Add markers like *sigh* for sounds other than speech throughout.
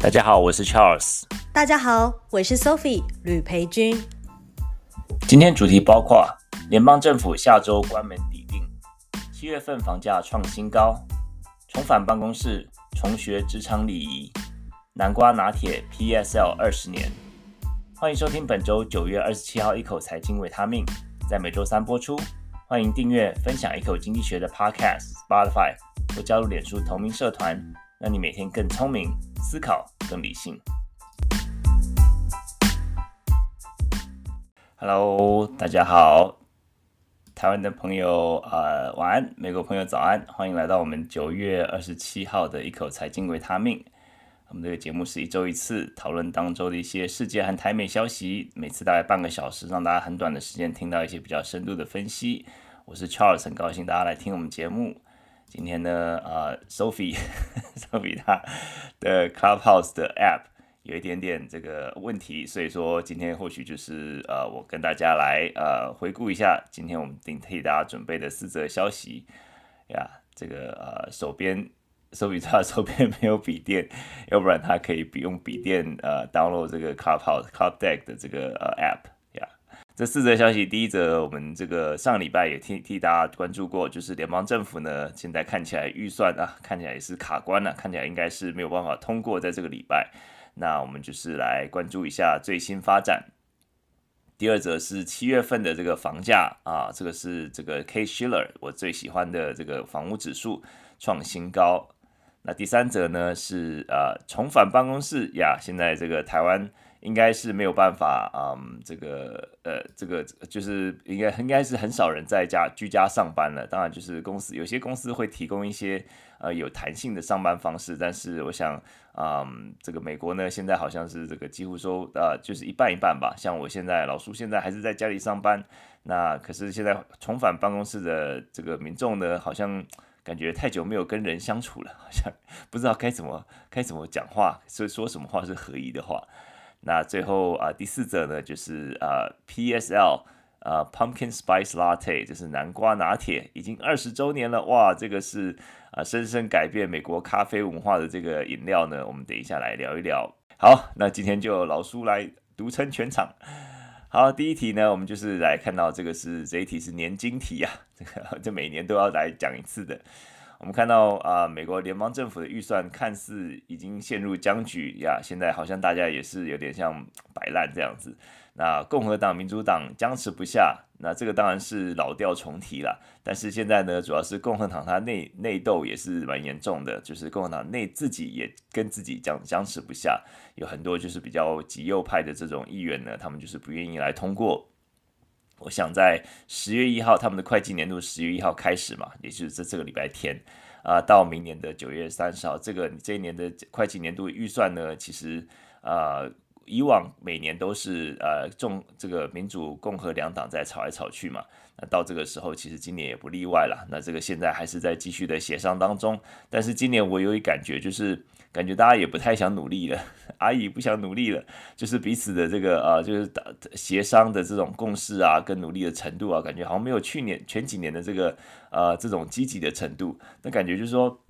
大家好，我是 Charles。大家好，我是 Sophie 吕培军。今天主题包括联邦政府下周关门抵定，七月份房价创新高，重返办公室，重学职场礼仪，南瓜拿铁 PSL 二十年。欢迎收听本周九月二十七号一口财经维他命，在每周三播出。欢迎订阅分享一口经济学的 Podcast Spotify 或加入脸书同名社团，让你每天更聪明，思考更理性。Hello，大家好，台湾的朋友呃晚安，美国朋友早安，欢迎来到我们九月二十七号的一口财经维他命。我们这个节目是一周一次，讨论当周的一些世界和台美消息，每次大概半个小时，让大家很短的时间听到一些比较深度的分析。我是 Charles，很高兴大家来听我们节目。今天呢，呃，Sophie，Sophie *laughs* 她的 Clubhouse 的 App 有一点点这个问题，所以说今天或许就是呃，我跟大家来呃回顾一下今天我们顶替大家准备的四则消息呀。这个呃，手边 *laughs* Sophie 她手边没有笔电，要不然她可以用笔电呃 download 这个 Clubhouse Club Deck 的这个呃 App。这四则消息，第一则我们这个上礼拜也替替大家关注过，就是联邦政府呢，现在看起来预算啊，看起来也是卡关了，看起来应该是没有办法通过在这个礼拜。那我们就是来关注一下最新发展。第二则是七月份的这个房价啊，这个是这个 Case-Shiller 我最喜欢的这个房屋指数创新高。那第三则呢是呃重返办公室呀，现在这个台湾。应该是没有办法，嗯，这个，呃，这个就是应该应该是很少人在家居家上班了。当然，就是公司有些公司会提供一些呃有弹性的上班方式，但是我想，嗯，这个美国呢，现在好像是这个几乎说，呃，就是一半一半吧。像我现在老叔现在还是在家里上班，那可是现在重返办公室的这个民众呢，好像感觉太久没有跟人相处了，好像不知道该怎么该怎么讲话，所以说什么话是合宜的话。那最后啊，第四者呢，就是呃，PSL 呃，Pumpkin Spice Latte，就是南瓜拿铁，已经二十周年了，哇，这个是啊，深深改变美国咖啡文化的这个饮料呢，我们等一下来聊一聊。好，那今天就老苏来独撑全场。好，第一题呢，我们就是来看到这个是这一题是年金题啊，这个 *laughs* 这每年都要来讲一次的。我们看到啊，美国联邦政府的预算看似已经陷入僵局呀，现在好像大家也是有点像摆烂这样子。那共和党、民主党僵持不下，那这个当然是老调重提了。但是现在呢，主要是共和党它内内斗也是蛮严重的，就是共和党内自己也跟自己僵僵持不下，有很多就是比较极右派的这种议员呢，他们就是不愿意来通过。我想在十月一号，他们的会计年度十月一号开始嘛，也就是这这个礼拜天啊、到明年的九月三十号，这个这一年的会计年度预算呢，其实啊、以往每年都是呃，众这个民主共和两党在吵来吵去嘛，那到这个时候，其实今年也不例外了。那这个现在还是在继续的协商当中，但是今年我有一感觉就是。感觉大家也不太想努力了，阿姨不想努力了，就是彼此的这个啊，就是打协商的这种共识啊，跟努力的程度啊，感觉好像没有去年前几年的这个呃这种积极的程度。那感觉就是说，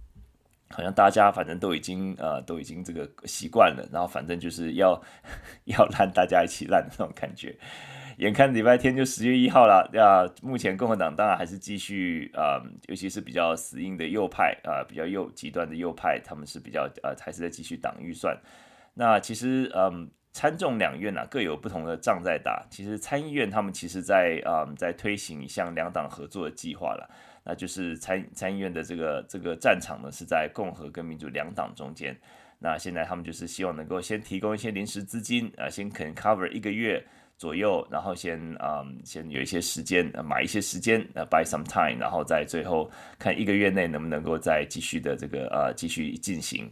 好像大家反正都已经呃都已经这个习惯了，然后反正就是要 *laughs* 要 *laughs* 烂，大家一起烂的那种感觉。眼看礼拜天就十月一号了，啊，目前共和党当然还是继续，呃，尤其是比较死硬的右派，啊、比较右极端的右派，他们是比较，呃，还是在继续挡预算。那其实，嗯，参众两院啊各有不同的仗在打。其实参议院他们其实在，嗯，在推行一项两党合作的计划了，那就是参参议院的这个这个战场呢是在共和跟民主两党中间。那现在他们就是希望能够先提供一些临时资金，啊，先可能 cover 一个月。左右，然后先嗯，先有一些时间，买一些时间，呃，buy some time，然后在最后看一个月内能不能够再继续的这个呃继续进行。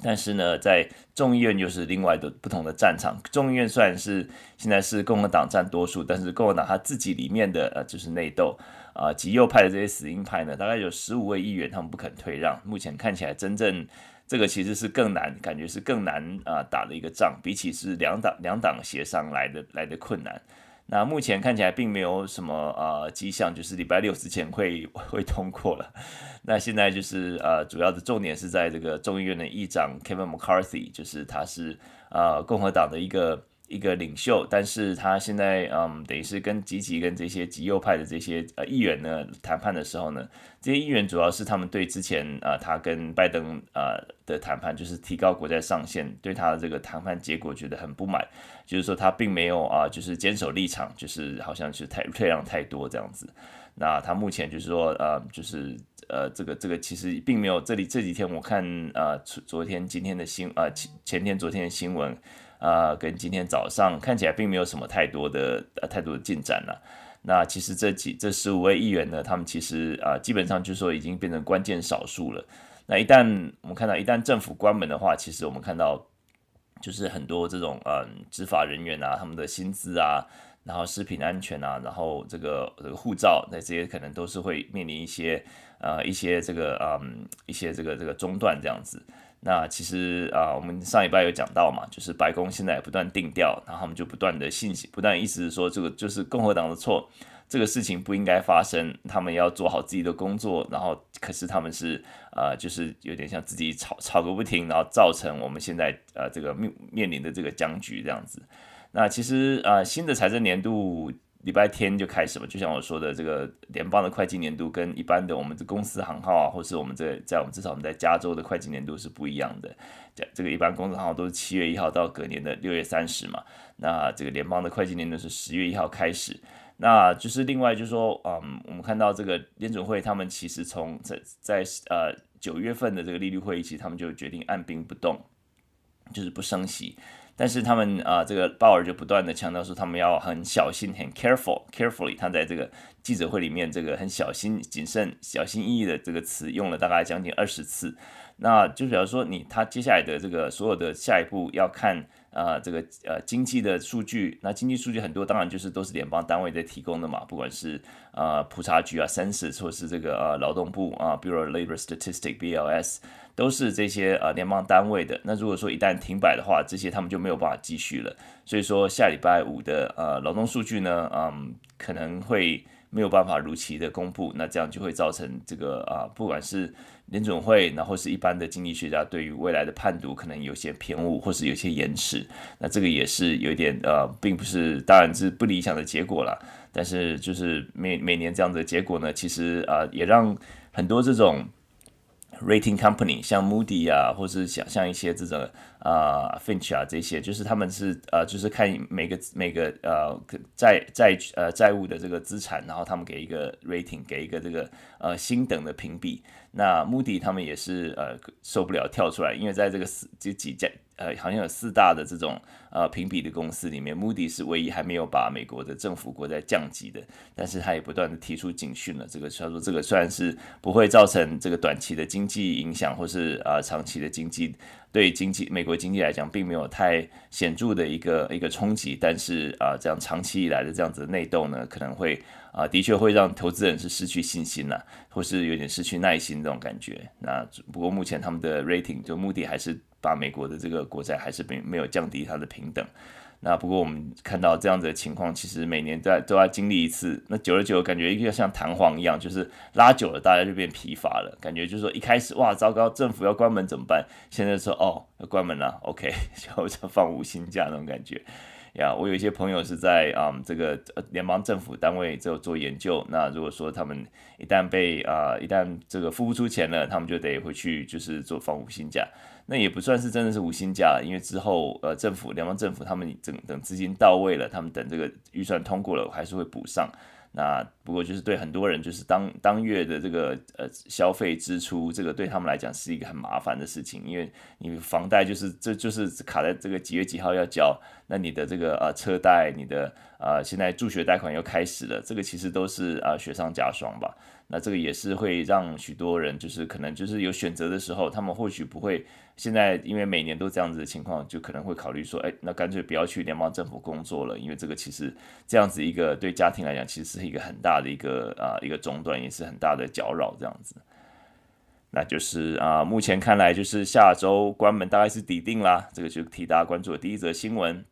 但是呢，在众议院又是另外的不同的战场。众议院虽然是现在是共和党占多数，但是共和党他自己里面的呃就是内斗啊，极右派的这些死硬派呢，大概有十五位议员他们不肯退让。目前看起来真正。这个其实是更难，感觉是更难啊、打的一个仗，比起是两党两党协商来的来的困难。那目前看起来并没有什么啊迹象，就是礼拜六之前会会通过了。那现在就是呃主要的重点是在这个众议院的议长 Kevin McCarthy，就是他是呃共和党的一个。一个领袖，但是他现在嗯，等于是跟积极跟这些极右派的这些呃议员呢谈判的时候呢，这些议员主要是他们对之前呃他跟拜登呃的谈判，就是提高国债上限，对他的这个谈判结果觉得很不满，就是说他并没有啊，就是坚守立场，就是好像是太退让太多这样子。那他目前就是说呃，就是呃这个这个其实并没有，这里这几天我看呃昨天今天的新呃前前天昨天的新闻。啊、跟今天早上看起来并没有什么太多的、呃、太多的进展了。那其实这几这十五位议员呢，他们其实啊、基本上就是说已经变成关键少数了。那一旦我们看到一旦政府关门的话，其实我们看到就是很多这种嗯执法人员啊，他们的薪资啊，然后食品安全啊，然后这个这个护照，那这些可能都是会面临一些呃一些这个嗯一些这个这个中断这样子。那其实啊，我们上礼拜有讲到嘛，就是白宫现在不断定调，然后他们就不断的信息，不断意思是说这个就是共和党的错，这个事情不应该发生，他们要做好自己的工作，然后可是他们是啊，就是有点像自己吵吵个不停，然后造成我们现在呃这个面面临的这个僵局这样子。那其实啊，新的财政年度。礼拜天就开始了，就像我说的，这个联邦的会计年度跟一般的我们的公司行号啊，或是我们这在我们至少我们在加州的会计年度是不一样的。这这个一般公司行号都是七月一号到隔年的六月三十嘛，那这个联邦的会计年度是十月一号开始。那就是另外就是说，嗯，我们看到这个联准会他们其实从在在呃九月份的这个利率会议期，他们就决定按兵不动，就是不升息。但是他们啊、这个鲍尔就不断的强调说，他们要很小心，很 careful，carefully。他在这个记者会里面，这个很小心、谨慎、小心翼翼的这个词用了大概将近二十次。那就比如说你，他接下来的这个所有的下一步要看。啊、这个呃经济的数据，那经济数据很多，当然就是都是联邦单位在提供的嘛，不管是啊、普查局啊、Census 或是这个呃劳动部啊 Bureau of Labor Statistics BLS，都是这些呃联邦单位的。那如果说一旦停摆的话，这些他们就没有办法继续了。所以说下礼拜五的呃劳动数据呢，嗯，可能会没有办法如期的公布，那这样就会造成这个啊、不管是。联准会，然后是一般的经济学家对于未来的判读可能有些偏误，或是有些延迟。那这个也是有一点呃，并不是，当然是不理想的结果了。但是就是每每年这样的结果呢，其实啊、也让很多这种 rating company，像 Moody 啊，或是像像一些这种、呃、Fitch 啊这些，就是他们是呃，就是看每个每个呃债债呃债务的这个资产，然后他们给一个 rating，给一个这个呃星等的评比。那 Moody 他们也是呃受不了跳出来，因为在这个四这几家呃好像有四大的这种呃评比的公司里面，Moody 是唯一还没有把美国的政府国债降级的，但是他也不断的提出警讯了。这个他说这个虽然是不会造成这个短期的经济影响，或是、呃、长期的经济。对经济，美国经济来讲，并没有太显著的一个一个冲击，但是啊，这样长期以来的这样子的内斗呢，可能会啊，的确会让投资人是失去信心了，或是有点失去耐心这种感觉。那不过目前他们的 rating 就目的还是把美国的这个国债还是并没有降低它的平等。那不过我们看到这样子的情况，其实每年都要都要经历一次。那久了久了，感觉一个像弹簧一样，就是拉久了，大家就变疲乏了。感觉就是说一开始哇，糟糕，政府要关门怎么办？现在说哦，要关门了，OK，*laughs* 就就放无薪假那种感觉。呀，我有一些朋友是在啊、嗯、这个联邦政府单位做做研究。那如果说他们一旦被啊、一旦这个付不出钱了，他们就得回去就是做放无薪假。那也不算是真的是无薪假，因为之后呃政府联邦政府他们等等资金到位了，他们等这个预算通过了，还是会补上。那不过就是对很多人就是当当月的这个呃消费支出，这个对他们来讲是一个很麻烦的事情，因为你房贷就是这就是卡在这个几月几号要交，那你的这个呃车贷，你的呃现在助学贷款又开始了，这个其实都是啊雪上加霜吧。那这个也是会让许多人就是可能就是有选择的时候，他们或许不会现在因为每年都这样子的情况，就可能会考虑说，哎，那干脆不要去联邦政府工作了，因为这个其实这样子一个对家庭来讲，其实是一个很大的一个啊一个中断，也是很大的搅扰这样子。那就是啊，目前看来就是下周关门大概是底定啦，这个就替大家关注的第一则新闻。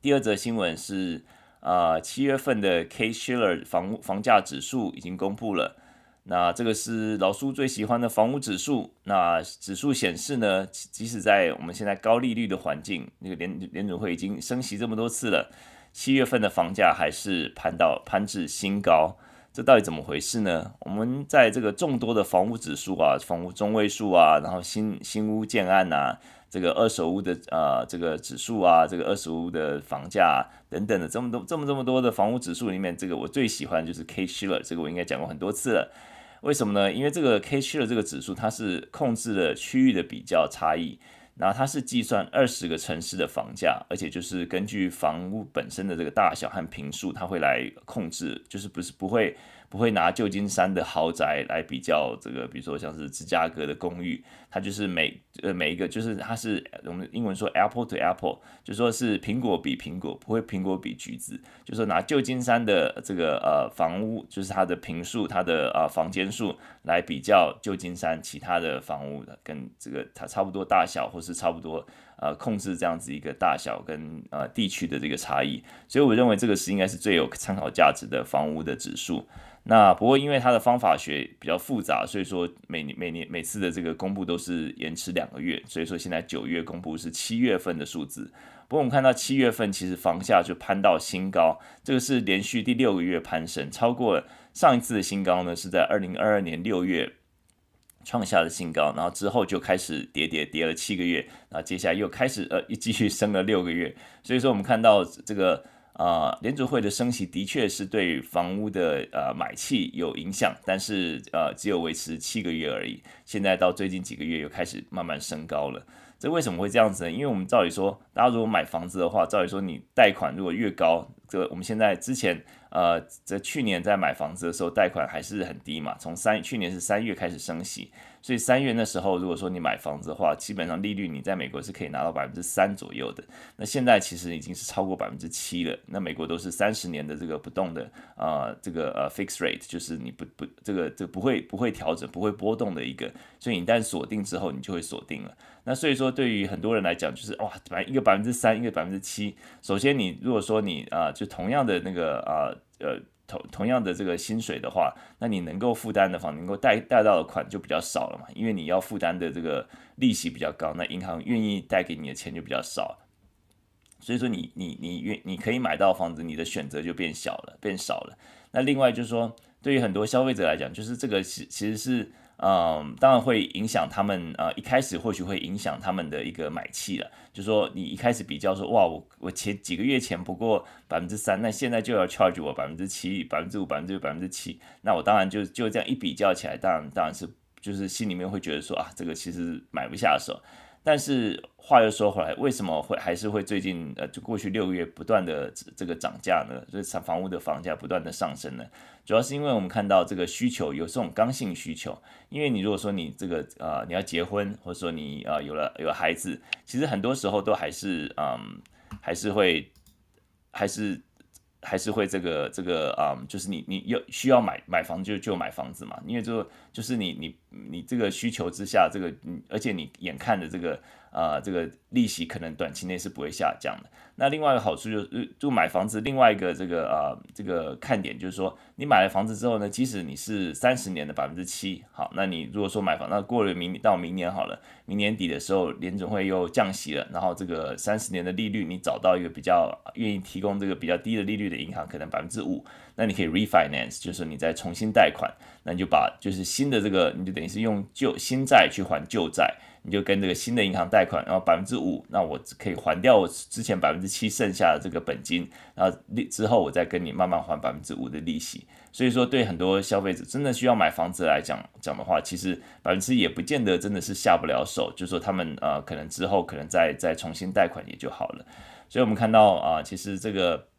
第二则新闻是。啊，七月份的 K. Shiller 房房价指数已经公布了。那这个是老苏最喜欢的房屋指数。那指数显示呢，即使在我们现在高利率的环境，那个联联准会已经升息这么多次了，七月份的房价还是攀到攀至新高。这到底怎么回事呢？我们在这个众多的房屋指数啊，房屋中位数啊，然后新新屋建案呐、啊，这个二手屋的呃这个指数啊，这个二手屋的房价、啊、等等的这么多这么这么多的房屋指数里面，这个我最喜欢就是 K Shiller，这个我应该讲过很多次了。为什么呢？因为这个 K 区的这个指数它是控制了区域的比较差异。然后它是计算二十个城市的房价，而且就是根据房屋本身的这个大小和坪数，它会来控制，就是不是不会不会拿旧金山的豪宅来比较这个，比如说像是芝加哥的公寓，它就是每呃每一个就是它是我们英文说 apple to apple，就说是苹果比苹果，不会苹果比橘子，就说拿旧金山的这个呃房屋，就是它的坪数、它的呃房间数来比较旧金山其他的房屋的，跟这个它差不多大小或是差不多呃控制这样子一个大小跟呃地区的这个差异，所以我认为这个是应该是最有参考价值的房屋的指数。那不过因为它的方法学比较复杂，所以说每年每年每次的这个公布都是延迟两个月，所以说现在九月公布是七月份的数字。不过我们看到七月份其实房价就攀到新高，这个是连续第六个月攀升，超过上一次的新高呢是在二零二二年六月创下的新高，然后之后就开始跌跌跌了七个月，然后接下来又开始呃一继续升了六个月，所以说我们看到这个。啊，联储会的升息的确是对房屋的呃买气有影响，但是呃只有维持七个月而已。现在到最近几个月又开始慢慢升高了。这为什么会这样子呢？因为我们照理说，大家如果买房子的话，照理说你贷款如果越高，这我们现在之前呃在去年在买房子的时候贷款还是很低嘛，从三去年是三月开始升息。所以三月那时候，如果说你买房子的话，基本上利率你在美国是可以拿到百分之三左右的。那现在其实已经是超过百分之七了。那美国都是三十年的这个不动的啊、这个呃 fixed rate，就是你不不这个这个不会不会调整、不会波动的一个。所以你一旦锁定之后，你就会锁定了。那所以说，对于很多人来讲，就是哇，百一个百分之三，一个百分之七。首先，你如果说你啊、就同样的那个啊。呃同同样的这个薪水的话，那你能够负担的房，能够贷贷到的款就比较少了嘛，因为你要负担的这个利息比较高，那银行愿意贷给你的钱就比较少，所以说你你你愿你可以买到房子，你的选择就变小了，变少了。那另外就是说，对于很多消费者来讲，就是这个其其实是。嗯，当然会影响他们。呃，一开始或许会影响他们的一个买气了。就说，你一开始比较说，哇，我我前几个月前不过百分之三，那现在就要 charge 我百分之七、百分之五、百分之六、百分之七，那我当然就就这样一比较起来，当然当然是就是心里面会觉得说啊，这个其实买不下手。但是话又说回来，为什么会还是会最近呃，就过去六个月不断的这个涨价呢？就是房屋的房价不断的上升呢？主要是因为我们看到这个需求有这种刚性需求，因为你如果说你这个呃你要结婚，或者说你呃有了有了孩子，其实很多时候都还是嗯还是会还是。还是会这个这个啊、嗯，就是你你要需要买买房就就买房子嘛，因为就就是你你你这个需求之下，这个嗯而且你眼看着这个、呃、这个利息可能短期内是不会下降的。那另外一个好处就是，就买房子另外一个这个啊、呃、这个看点就是说，你买了房子之后呢，即使你是三十年的百分之七，好，那你如果说买房，那过了明到明年好了，明年底的时候联准会又降息了，然后这个三十年的利率你找到一个比较愿意提供这个比较低的利率的银行，可能百分之五，那你可以 refinance，就是你再重新贷款，那你就把就是新的这个你就等于是用旧新债去还旧债。你就跟这个新的银行贷款，然后百分之五，那我可以还掉我之前百分之七剩下的这个本金，然后利之后我再跟你慢慢还百分之五的利息。所以说，对很多消费者真的需要买房子来讲讲的话，其实百分之也不见得真的是下不了手，就是说他们呃可能之后可能再再重新贷款也就好了。所以我们看到啊、其实这个。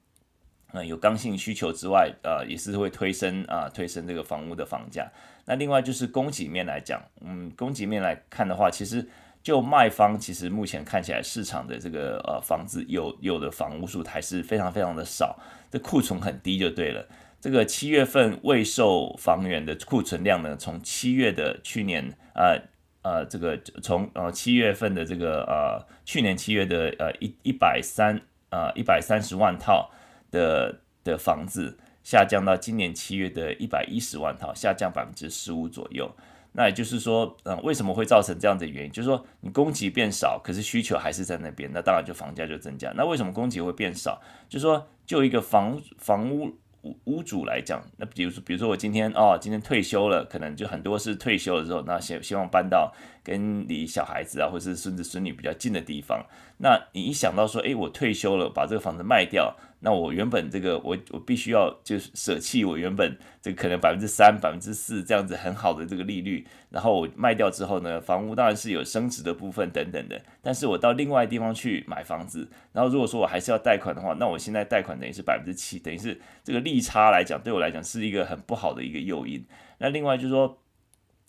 嗯，有刚性需求之外，呃，也是会推升啊、推升这个房屋的房价。那另外就是供给面来讲，嗯，供给面来看的话，其实就卖方，其实目前看起来市场的这个呃房子有有的房屋数还是非常非常的少，这库存很低就对了。这个七月份未售房源的库存量呢，从七月的去年，呃呃，这个从呃七月份的这个呃去年七月的呃一一百三呃一百三十万套。的的房子下降到今年七月的一百一十万套，下降百分之十五左右。那也就是说，嗯，为什么会造成这样的原因？就是说，你供给变少，可是需求还是在那边，那当然就房价就增加。那为什么供给会变少？就是说，就一个房房屋屋主来讲，那比如说，比如说我今天哦，今天退休了，可能就很多是退休了之后，那希希望搬到跟离小孩子啊，或是孙子孙女比较近的地方。那你一想到说，诶，我退休了，把这个房子卖掉。那我原本这个我我必须要就是舍弃我原本这个可能百分之三百分之四这样子很好的这个利率，然后我卖掉之后呢，房屋当然是有升值的部分等等的，但是我到另外地方去买房子，然后如果说我还是要贷款的话，那我现在贷款等于是百分之七，等于是这个利差来讲对我来讲是一个很不好的一个诱因。那另外就是说，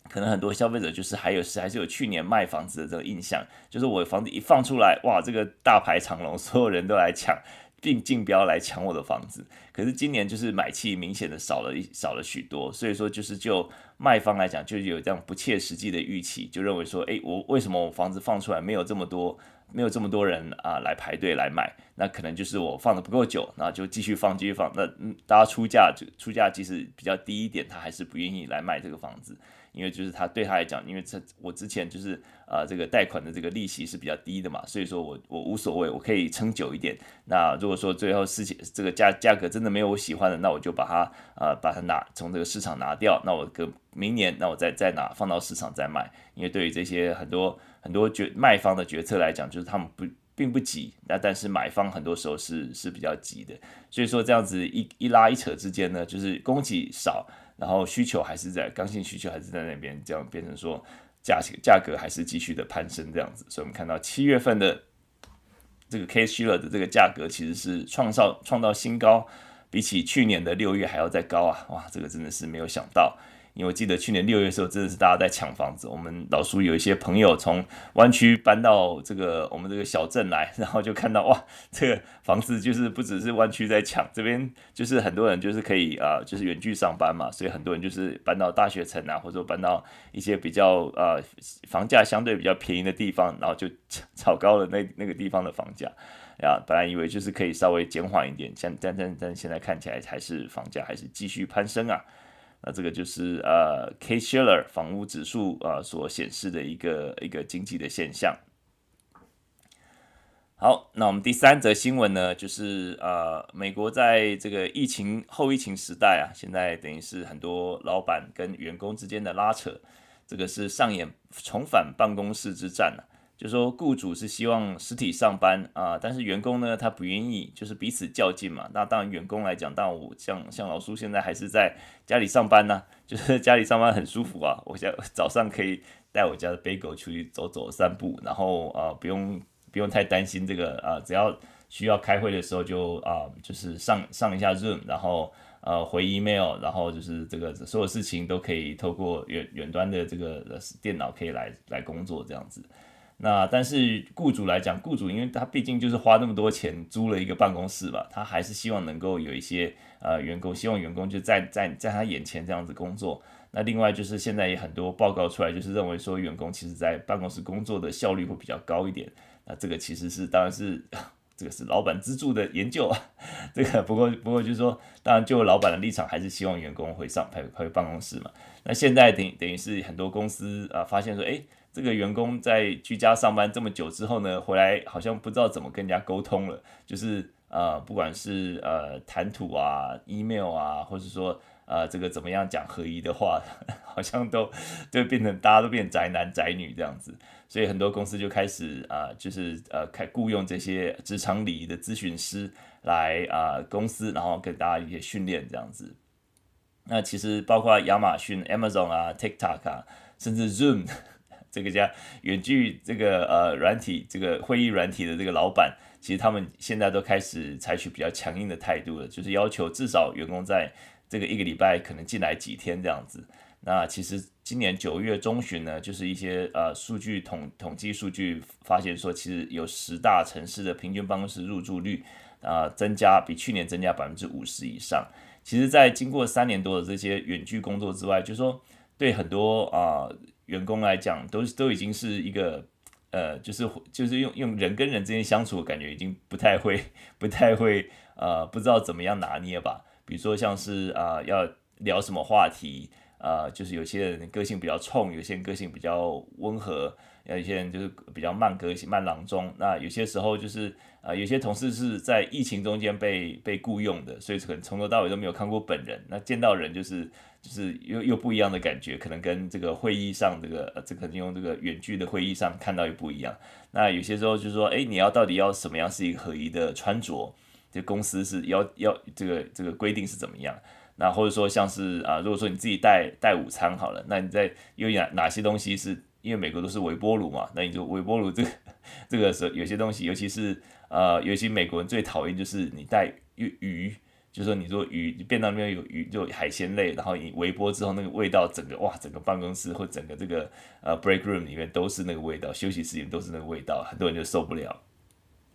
可能很多消费者就是还有是还是有去年卖房子的这个印象，就是我房子一放出来，哇，这个大排长龙，所有人都来抢。并竞标来抢我的房子，可是今年就是买气明显的少了一少了许多，所以说就是就卖方来讲，就有这样不切实际的预期，就认为说，诶，我为什么我房子放出来没有这么多，没有这么多人啊来排队来买？那可能就是我放的不够久，那就继续放继续放，那嗯，大家出价就出价即使比较低一点，他还是不愿意来买这个房子。因为就是他对他来讲，因为这我之前就是呃这个贷款的这个利息是比较低的嘛，所以说我我无所谓，我可以撑久一点。那如果说最后事情这个价价格真的没有我喜欢的，那我就把它呃把它拿从这个市场拿掉。那我隔明年，那我再再拿放到市场再卖。因为对于这些很多很多决卖方的决策来讲，就是他们不并不急，那但是买方很多时候是是比较急的。所以说这样子一一拉一扯之间呢，就是供给少。然后需求还是在刚性需求还是在那边，这样变成说价价格还是继续的攀升这样子，所以我们看到七月份的这个 Case-Shiller 的这个价格其实是创造创造新高，比起去年的六月还要再高啊！哇，这个真的是没有想到。因为我记得去年六月的时候，真的是大家在抢房子。我们老叔有一些朋友从湾区搬到这个我们这个小镇来，然后就看到哇，这个房子就是不只是湾区在抢，这边就是很多人就是可以啊、就是远距上班嘛，所以很多人就是搬到大学城啊，或者搬到一些比较呃房价相对比较便宜的地方，然后就炒高了那那个地方的房价呀。本来以为就是可以稍微减缓一点，像但但但现在看起来还是房价还是继续攀升啊。那这个就是呃 Kay Shiller 房屋指数啊、呃、所显示的一个一个经济的现象。好，那我们第三则新闻呢，就是呃，美国在这个疫情后疫情时代啊，现在等于是很多老板跟员工之间的拉扯，这个是上演重返办公室之战了、啊。就说雇主是希望实体上班啊，但是员工呢，他不愿意，就是彼此较劲嘛。那当然，员工来讲，当然我像像老苏现在还是在家里上班呢、就是 *laughs* 家里上班很舒服啊。我想早上可以带我家的贝狗出去走走散步，然后啊不用不用太担心这个啊，只要需要开会的时候就啊就是上上一下 Zoom，然后呃回 email，然后就是这个所有事情都可以透过远远端的这个电脑可以来来工作这样子。那但是雇主来讲，雇主因为他毕竟就是花那么多钱租了一个办公室吧，他还是希望能够有一些呃员工，希望员工就在在在他眼前这样子工作。那另外就是现在也很多报告出来，就是认为说员工其实在办公室工作的效率会比较高一点。那这个其实是当然是这个是老板资助的研究啊。这个不过不过就是说，当然就老板的立场还是希望员工会上回回办公室嘛。那现在等等于是很多公司啊发现说，诶。这个员工在居家上班这么久之后呢，回来好像不知道怎么跟人家沟通了，就是呃，不管是呃谈吐啊、email 啊，或者说呃这个怎么样讲合宜的话，*laughs* 好像都就变成大家都变宅男宅女这样子，所以很多公司就开始啊、就是呃开雇佣这些职场礼仪的咨询师来啊、公司，然后给大家一些训练这样子。那其实包括亚马逊、Amazon 啊、TikTok 啊，甚至 Zoom。这个家远距这个呃软体这个会议软体的这个老板，其实他们现在都开始采取比较强硬的态度了，就是要求至少员工在这个一个礼拜可能进来几天这样子。那其实今年九月中旬呢，就是一些呃数据统统计数据发现说，其实有十大城市的平均办公室入住率啊、增加比去年增加百分之五十以上。其实，在经过三年多的这些远距工作之外，就是说对很多啊。员工来讲，都都已经是一个呃，就是就是用用人跟人之间相处的感觉已经不太会 *laughs* 不太会呃，不知道怎么样拿捏吧。比如说像是啊、要聊什么话题啊、就是有些人个性比较冲，有些人个性比较温和。有些人就是比较慢个性、慢郎中。那有些时候就是啊、有些同事是在疫情中间被被雇佣的，所以可能从头到尾都没有看过本人。那见到人就是就是又又不一样的感觉，可能跟这个会议上这个，这可能用这个远距的会议上看到又不一样。那有些时候就是说，哎，你要到底要什么样是一个合宜的穿着？这公司是要要这个这个规定是怎么样？那或者说像是啊，如果说你自己带带午餐好了，那你在有哪哪些东西是？因为美国都是微波炉嘛，那你就微波炉这个这个时候有些东西，尤其是呃，尤其美国人最讨厌就是你带鱼，鱼，就是说你说鱼，便当里面有鱼，就海鲜类，然后你微波之后那个味道，整个哇，整个办公室或整个这个呃 break room 里面都是那个味道，休息室里面都是那个味道，很多人就受不了。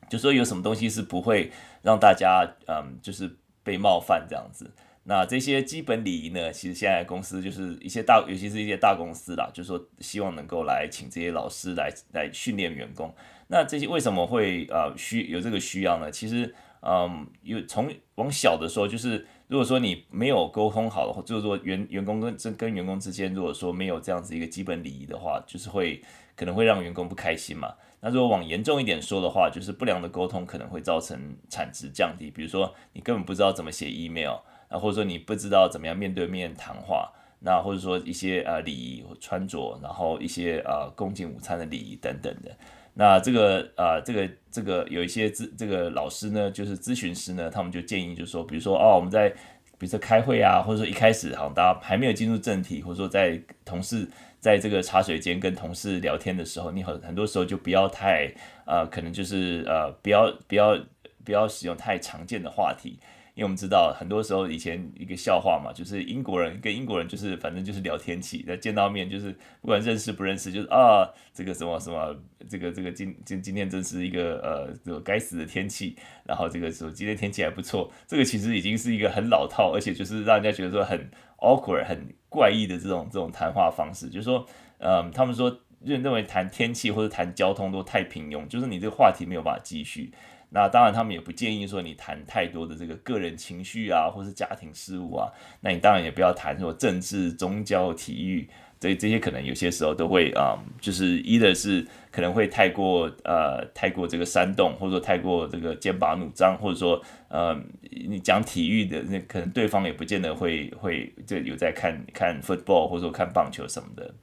就说有什么东西是不会让大家嗯，就是被冒犯这样子。那这些基本礼仪呢，其实现在公司就是一些大，尤其是一些大公司啦，就是说希望能够来请这些老师来来训练员工。那这些为什么会呃需有这个需要呢？其实嗯，有从往小的说，就是如果说你没有沟通好的话，就是说员员工跟这跟员工之间，如果说没有这样子一个基本礼仪的话，就是会可能会让员工不开心嘛。那如果往严重一点说的话，就是不良的沟通可能会造成产值降低，比如说你根本不知道怎么写 email。啊，或者说你不知道怎么样面对面谈话，那或者说一些呃礼仪穿着，然后一些呃共进午餐的礼仪等等的，那这个呃这个这个有一些咨这个老师呢，就是咨询师呢，他们就建议就是说，比如说哦我们在比如说开会啊，或者说一开始好像大家还没有进入正题，或者说在同事在这个茶水间跟同事聊天的时候，你很很多时候就不要太呃可能就是呃不要不要不要使用太常见的话题。因为我们知道，很多时候以前一个笑话嘛，就是英国人跟英国人就是反正就是聊天气，那见到面就是不管认识不认识，就是啊这个什么什么，这个这个今今今天真是一个呃这个该死的天气，然后这个说今天天气还不错，这个其实已经是一个很老套，而且就是让人家觉得说很 awkward 很怪异的这种这种谈话方式，就是说，嗯，他们说认认为谈天气或者谈交通都太平庸，就是你这个话题没有办法继续。那当然，他们也不建议说你谈太多的这个个人情绪啊，或是家庭事务啊。那你当然也不要谈说政治、宗教、体育，这这些可能有些时候都会啊、就是一的是可能会太过呃太过这个煽动，或者说太过这个剑拔弩张，或者说呃你讲体育的那可能对方也不见得会会这有在看看 football 或者说看棒球什么的。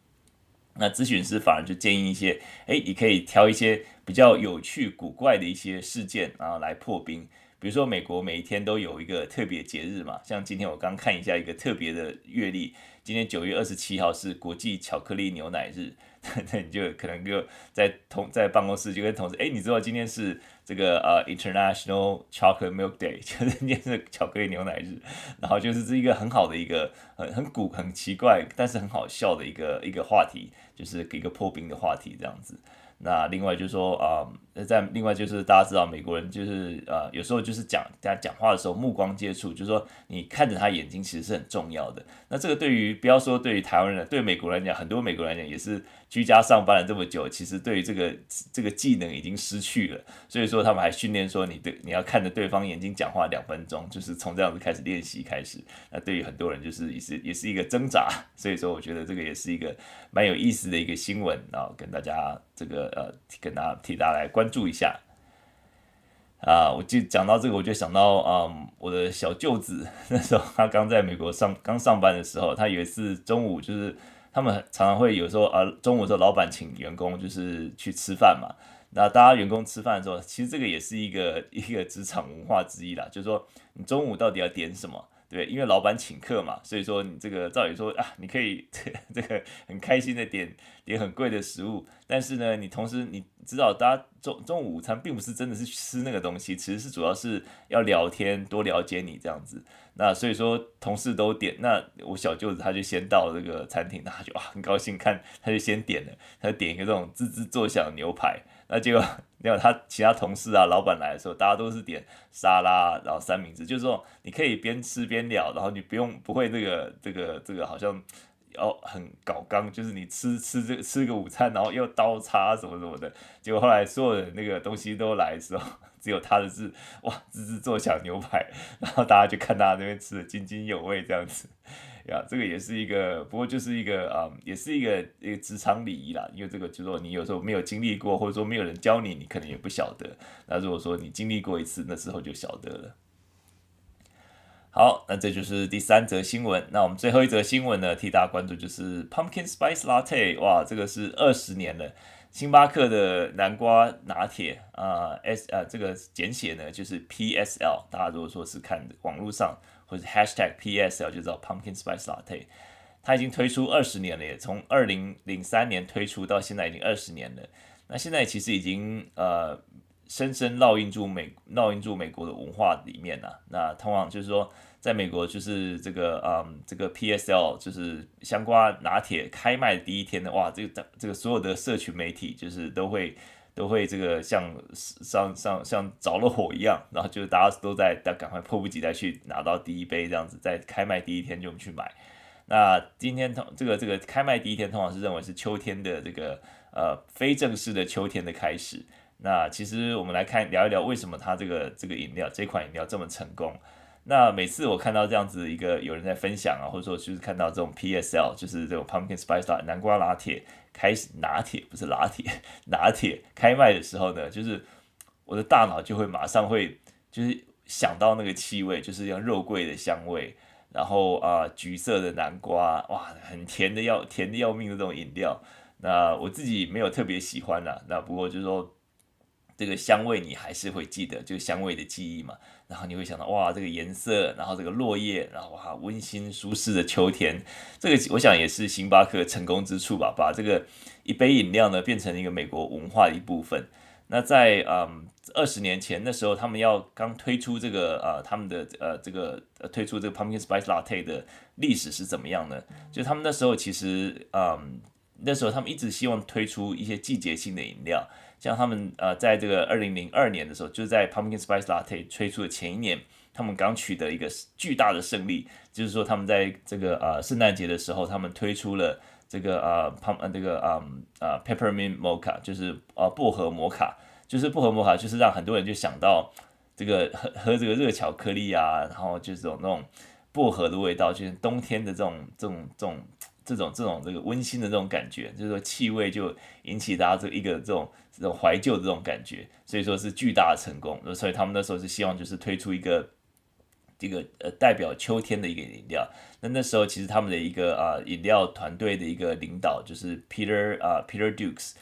那咨询师反而就建议一些，哎，你可以挑一些比较有趣、古怪的一些事件，然后来破冰。比如说，美国每一天都有一个特别节日嘛，像今天我刚看一下一个特别的月历，今天九月二十七号是国际巧克力牛奶日，那你就可能就在同在办公室就跟同事，哎，你知道今天是这个呃 International Chocolate Milk Day，*laughs* 就是今天是巧克力牛奶日，然后就是这一个很好的一个很很古很奇怪，但是很好笑的一个一个话题。就是一个破冰的话题这样子。那另外就是说啊，在另外就是大家知道美国人就是呃，有时候就是讲大家讲话的时候目光接触，就是说你看着他眼睛其实是很重要的。那这个对于不要说对于台湾人，对美国人来讲，很多美国人来讲也是居家上班了这么久，其实对于这个这个技能已经失去了。所以说他们还训练说你对你要看着对方眼睛讲话两分钟，就是从这样子开始练习开始。那对于很多人就是也是也是一个挣扎。所以说我觉得这个也是一个蛮有意思的一个新闻，然后跟大家这个。呃，跟大家替大家来关注一下啊！我就讲到这个，我就想到，嗯，我的小舅子 *laughs* 那时候他刚在美国上刚上班的时候，他有一次中午就是他们常常会有时候啊，中午的时候老板请员工就是去吃饭嘛。那大家员工吃饭的时候，其实这个也是一个 *laughs* 一个职场文化之一啦，就是说你中午到底要点什么？对，因为老板请客嘛，所以说你这个照理说啊，你可以 *laughs* 这个很开心的点点很贵的食物，但是呢，你同时你知道，大家中中午午餐并不是真的是吃那个东西，其实是主要是要聊天，多了解你这样子。那所以说同事都点，那我小舅子他就先到这个餐厅，他就啊很高兴看，他就先点了，他就点一个这种滋滋作响牛排。那结果，没有他其他同事啊，老板来的时候，大家都是点沙拉，然后三明治，就是说你可以边吃边聊，然后你不用不会这个这个这个好像要很搞刚，就是你吃吃这吃个午餐，然后又刀叉什么什么的，结果后来所有的那个东西都来的时候，只有他的是哇滋滋作响牛排，*laughs* 然后大家就看他那边吃的津津有味这样子。*laughs* 呀，这个也是一个，不过就是一个啊、也是一个一个职场礼仪啦。因为这个就是说，你有时候没有经历过，或者说没有人教你，你可能也不晓得。那如果说你经历过一次，那时候就晓得了。好，那这就是第三则新闻。那我们最后一则新闻呢，替大家关注就是 Pumpkin Spice Latte。哇，这个是二十年了，星巴克的南瓜拿铁啊、，S 啊、呃，这个简写呢就是 PSL。大家如果说是看网络上。或者 hashtag PSL 就知道 Pumpkin Spice Latte，它已经推出二十年了，也从二零零三年推出到现在已经二十年了。那现在其实已经呃深深烙印住美烙印住美国的文化里面了。那通常就是说，在美国就是这个嗯这个 PSL 就是香瓜拿铁开卖第一天的哇，这个这个所有的社群媒体就是都会。都会这个像像像像着了火一样，然后就是大家都在赶快迫不及待去拿到第一杯这样子，在开卖第一天就去买。那今天通这个这个开卖第一天通常是认为是秋天的这个呃非正式的秋天的开始。那其实我们来看聊一聊为什么它这个这个饮料这款饮料这么成功。那每次我看到这样子一个有人在分享啊，或者说就是看到这种 PSL，就是这种 Pumpkin Spice Latte 南瓜拿铁开始拿铁不是拿铁拿铁开卖的时候呢，就是我的大脑就会马上会就是想到那个气味，就是像肉桂的香味，然后啊、橘色的南瓜，哇，很甜的要甜的要命的这种饮料。那我自己没有特别喜欢啦，那不过就是说。这个香味你还是会记得，就香味的记忆嘛。然后你会想到哇，这个颜色，然后这个落叶，然后哇，温馨舒适的秋天。这个我想也是星巴克成功之处吧，把这个一杯饮料呢变成一个美国文化的一部分。那在嗯二十年前那时候，他们要刚推出这个呃他们的呃这个推出这个 Pumpkin Spice Latte 的历史是怎么样呢？就他们那时候其实嗯那时候他们一直希望推出一些季节性的饮料。像他们呃，在这个二零零二年的时候，就是在 Pumpkin Spice Latte 推出的前一年，他们刚取得一个巨大的胜利，就是说他们在这个呃圣诞节的时候，他们推出了这个呃 Pump 这个嗯呃 Peppermint Mocha，就是呃薄荷摩卡，就是薄荷摩卡，就是让很多人就想到这个喝喝这个热巧克力啊，然后就是这种那种薄荷的味道，就是冬天的这种这种这种。这种这种这个温馨的这种感觉，就是说气味就引起大家这一个这种这种怀旧的这种感觉，所以说是巨大的成功。所以他们那时候是希望就是推出一个这个呃代表秋天的一个饮料。那那时候其实他们的一个啊饮料团队的一个领导就是 Peter 啊 Peter Dukes，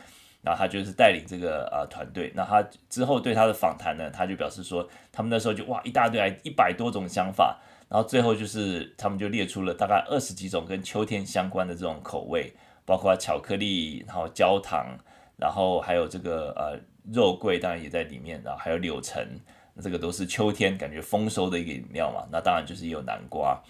然后他就是带领这个啊团队。那他之后对他的访谈呢，他就表示说，他们那时候就哇一大堆来一百多种想法。然后最后就是他们就列出了大概二十几种跟秋天相关的这种口味，包括巧克力，然后焦糖，然后还有这个呃肉桂，当然也在里面，然后还有柳橙，这个都是秋天感觉丰收的一个饮料嘛。那当然就是也有南瓜。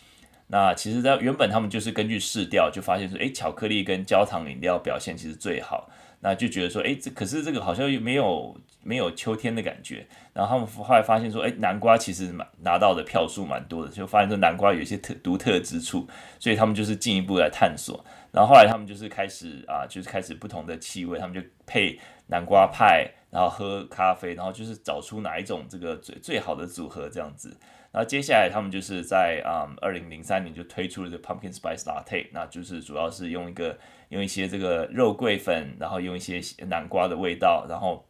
那其实在原本他们就是根据试调就发现说，哎，巧克力跟焦糖饮料表现其实最好。那就觉得说，哎，这可是这个好像又没有没有秋天的感觉。然后他们后来发现说，哎，南瓜其实蛮拿到的票数蛮多的，就发现这南瓜有一些特独特之处，所以他们就是进一步来探索。然后后来他们就是开始啊，就是开始不同的气味，他们就配南瓜派，然后喝咖啡，然后就是找出哪一种这个最最好的组合这样子。然后接下来他们就是在啊，二零零三年就推出了这个 Pumpkin Spice Latte，那就是主要是用一个用一些这个肉桂粉，然后用一些南瓜的味道，然后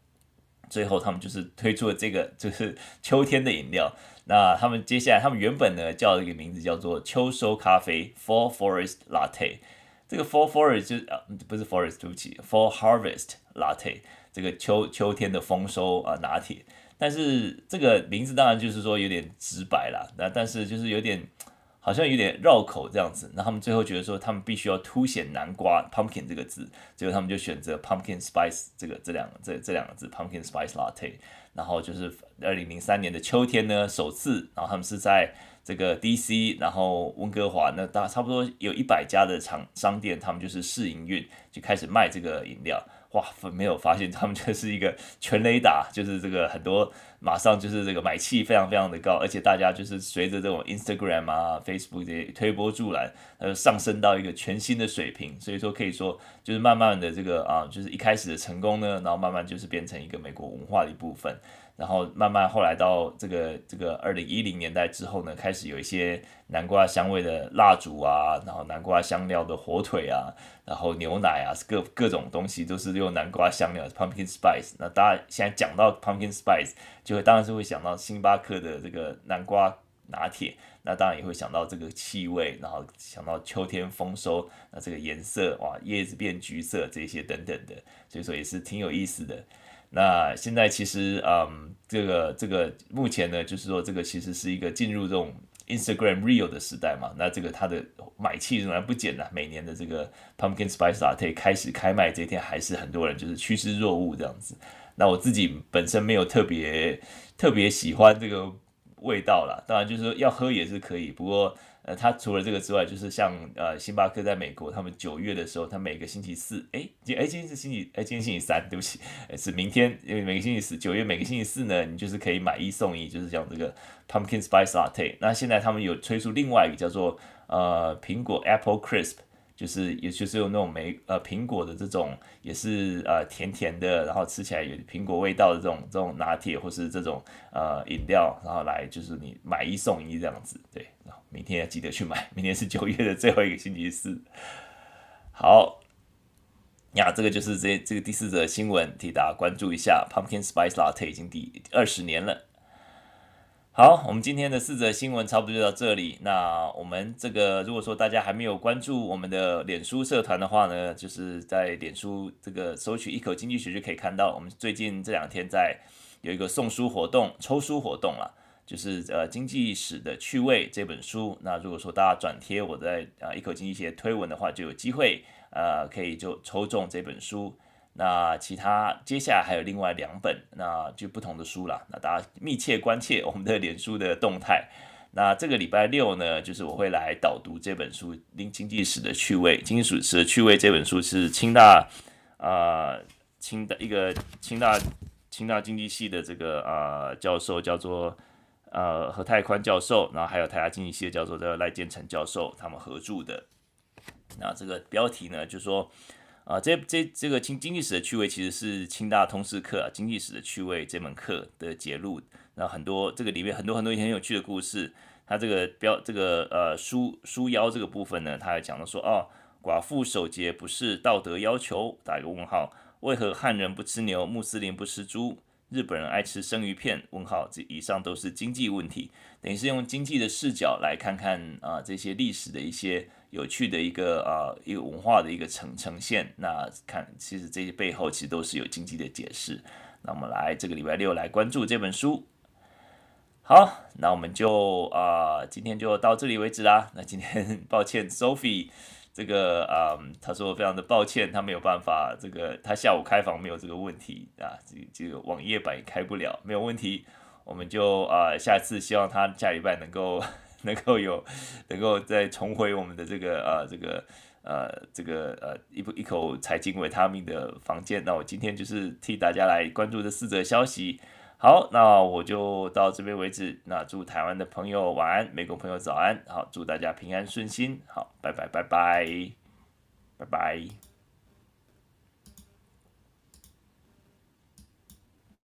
最后他们就是推出了这个 *laughs* 就是秋天的饮料。那他们接下来他们原本呢叫的一个名字叫做秋收咖啡 Fall Forest Latte，这个 Fall Forest 就啊不是 Forest 对不起 Fall Harvest Latte，这个秋秋天的丰收啊拿铁。但是这个名字当然就是说有点直白啦，那但是就是有点好像有点绕口这样子。那他们最后觉得说他们必须要凸显南瓜 pumpkin 这个字，最后他们就选择 pumpkin spice 这个这两个这这两个字 pumpkin spice latte。然后就是二零零三年的秋天呢，首次，然后他们是在这个 DC，然后温哥华那大差不多有一百家的厂商店，他们就是试营运就开始卖这个饮料。哇，没有发现他们就是一个全雷打，就是这个很多马上就是这个买气非常非常的高，而且大家就是随着这种 Instagram 啊、Facebook 这些推波助澜，呃，上升到一个全新的水平。所以说可以说就是慢慢的这个啊，就是一开始的成功呢，然后慢慢就是变成一个美国文化的一部分。然后慢慢后来到这个这个二零一零年代之后呢，开始有一些南瓜香味的蜡烛啊，然后南瓜香料的火腿啊，然后牛奶啊，各各种东西都是用南瓜香料 （pumpkin spice）。那大家现在讲到 pumpkin spice，就会当然是会想到星巴克的这个南瓜拿铁，那当然也会想到这个气味，然后想到秋天丰收，那这个颜色哇，叶子变橘色这些等等的，所以说也是挺有意思的。那现在其实，嗯，这个这个目前呢，就是说这个其实是一个进入这种 Instagram Reel 的时代嘛。那这个它的买气仍然不减呢。每年的这个 Pumpkin Spice Latte 开始开卖这一天，还是很多人就是趋之若鹜这样子。那我自己本身没有特别特别喜欢这个味道啦，当然就是说要喝也是可以，不过。呃，它除了这个之外，就是像呃，星巴克在美国，他们九月的时候，他每个星期四，哎，今哎今天是星期，哎今天星期三，对不起，是明天，因为每个星期四，九月每个星期四呢，你就是可以买一送一，就是讲这个 Pumpkin Spice Latte。那现在他们有推出另外一个叫做呃苹果 Apple Crisp。就是，也就是有那种梅呃苹果的这种，也是呃甜甜的，然后吃起来有苹果味道的这种这种拿铁，或是这种呃饮料，然后来就是你买一送一这样子，对，然后明天要记得去买，明天是九月的最后一个星期四。好，呀，这个就是这这个第四则新闻，替大家关注一下，Pumpkin Spice Latte 已经第二十年了。好，我们今天的四则新闻差不多就到这里。那我们这个，如果说大家还没有关注我们的脸书社团的话呢，就是在脸书这个搜取“一口经济学”就可以看到，我们最近这两天在有一个送书活动、抽书活动了，就是呃《经济史的趣味》这本书。那如果说大家转贴我在啊“一口经济学”推文的话，就有机会呃可以就抽中这本书。那其他接下来还有另外两本，那就不同的书了。那大家密切关切我们的脸书的动态。那这个礼拜六呢，就是我会来导读这本书《经经济史的趣味》。《经济史的趣味》这本书是清大啊、清大一个清大清大经济系的这个啊、教授叫做呃何泰宽教授，然后还有台大经济系的教授叫赖建成教授，他们合著的。那这个标题呢，就说。啊，这这这个经经济史的趣味其实是清大通识课啊，经济史的趣味这门课的节录。那很多这个里面很多很多很有趣的故事。它这个标这个呃书书腰这个部分呢，他还讲了说哦，寡妇守节不是道德要求，打一个问号。为何汉人不吃牛，穆斯林不吃猪，日本人爱吃生鱼片？问号。这以上都是经济问题，等于是用经济的视角来看看啊这些历史的一些。有趣的一个啊，一个文化的一个呈呈现。那看，其实这些背后其实都是有经济的解释。那我们来这个礼拜六来关注这本书。好，那我们就啊，今天就到这里为止啦。那今天 *laughs* 抱歉，Sophie 这个啊，他说非常的抱歉，他没有办法，这个他下午开房没有这个问题啊，这这个网页版也开不了，没有问题。我们就啊，下次希望他下礼拜能够。*laughs* 能够有，能够再重回我们的这个呃这个呃这个呃一一口财经维他命的房间。那我今天就是替大家来关注这四则消息。好，那我就到这边为止。那祝台湾的朋友晚安，美国朋友早安。好，祝大家平安顺心。好，拜拜拜拜，拜拜。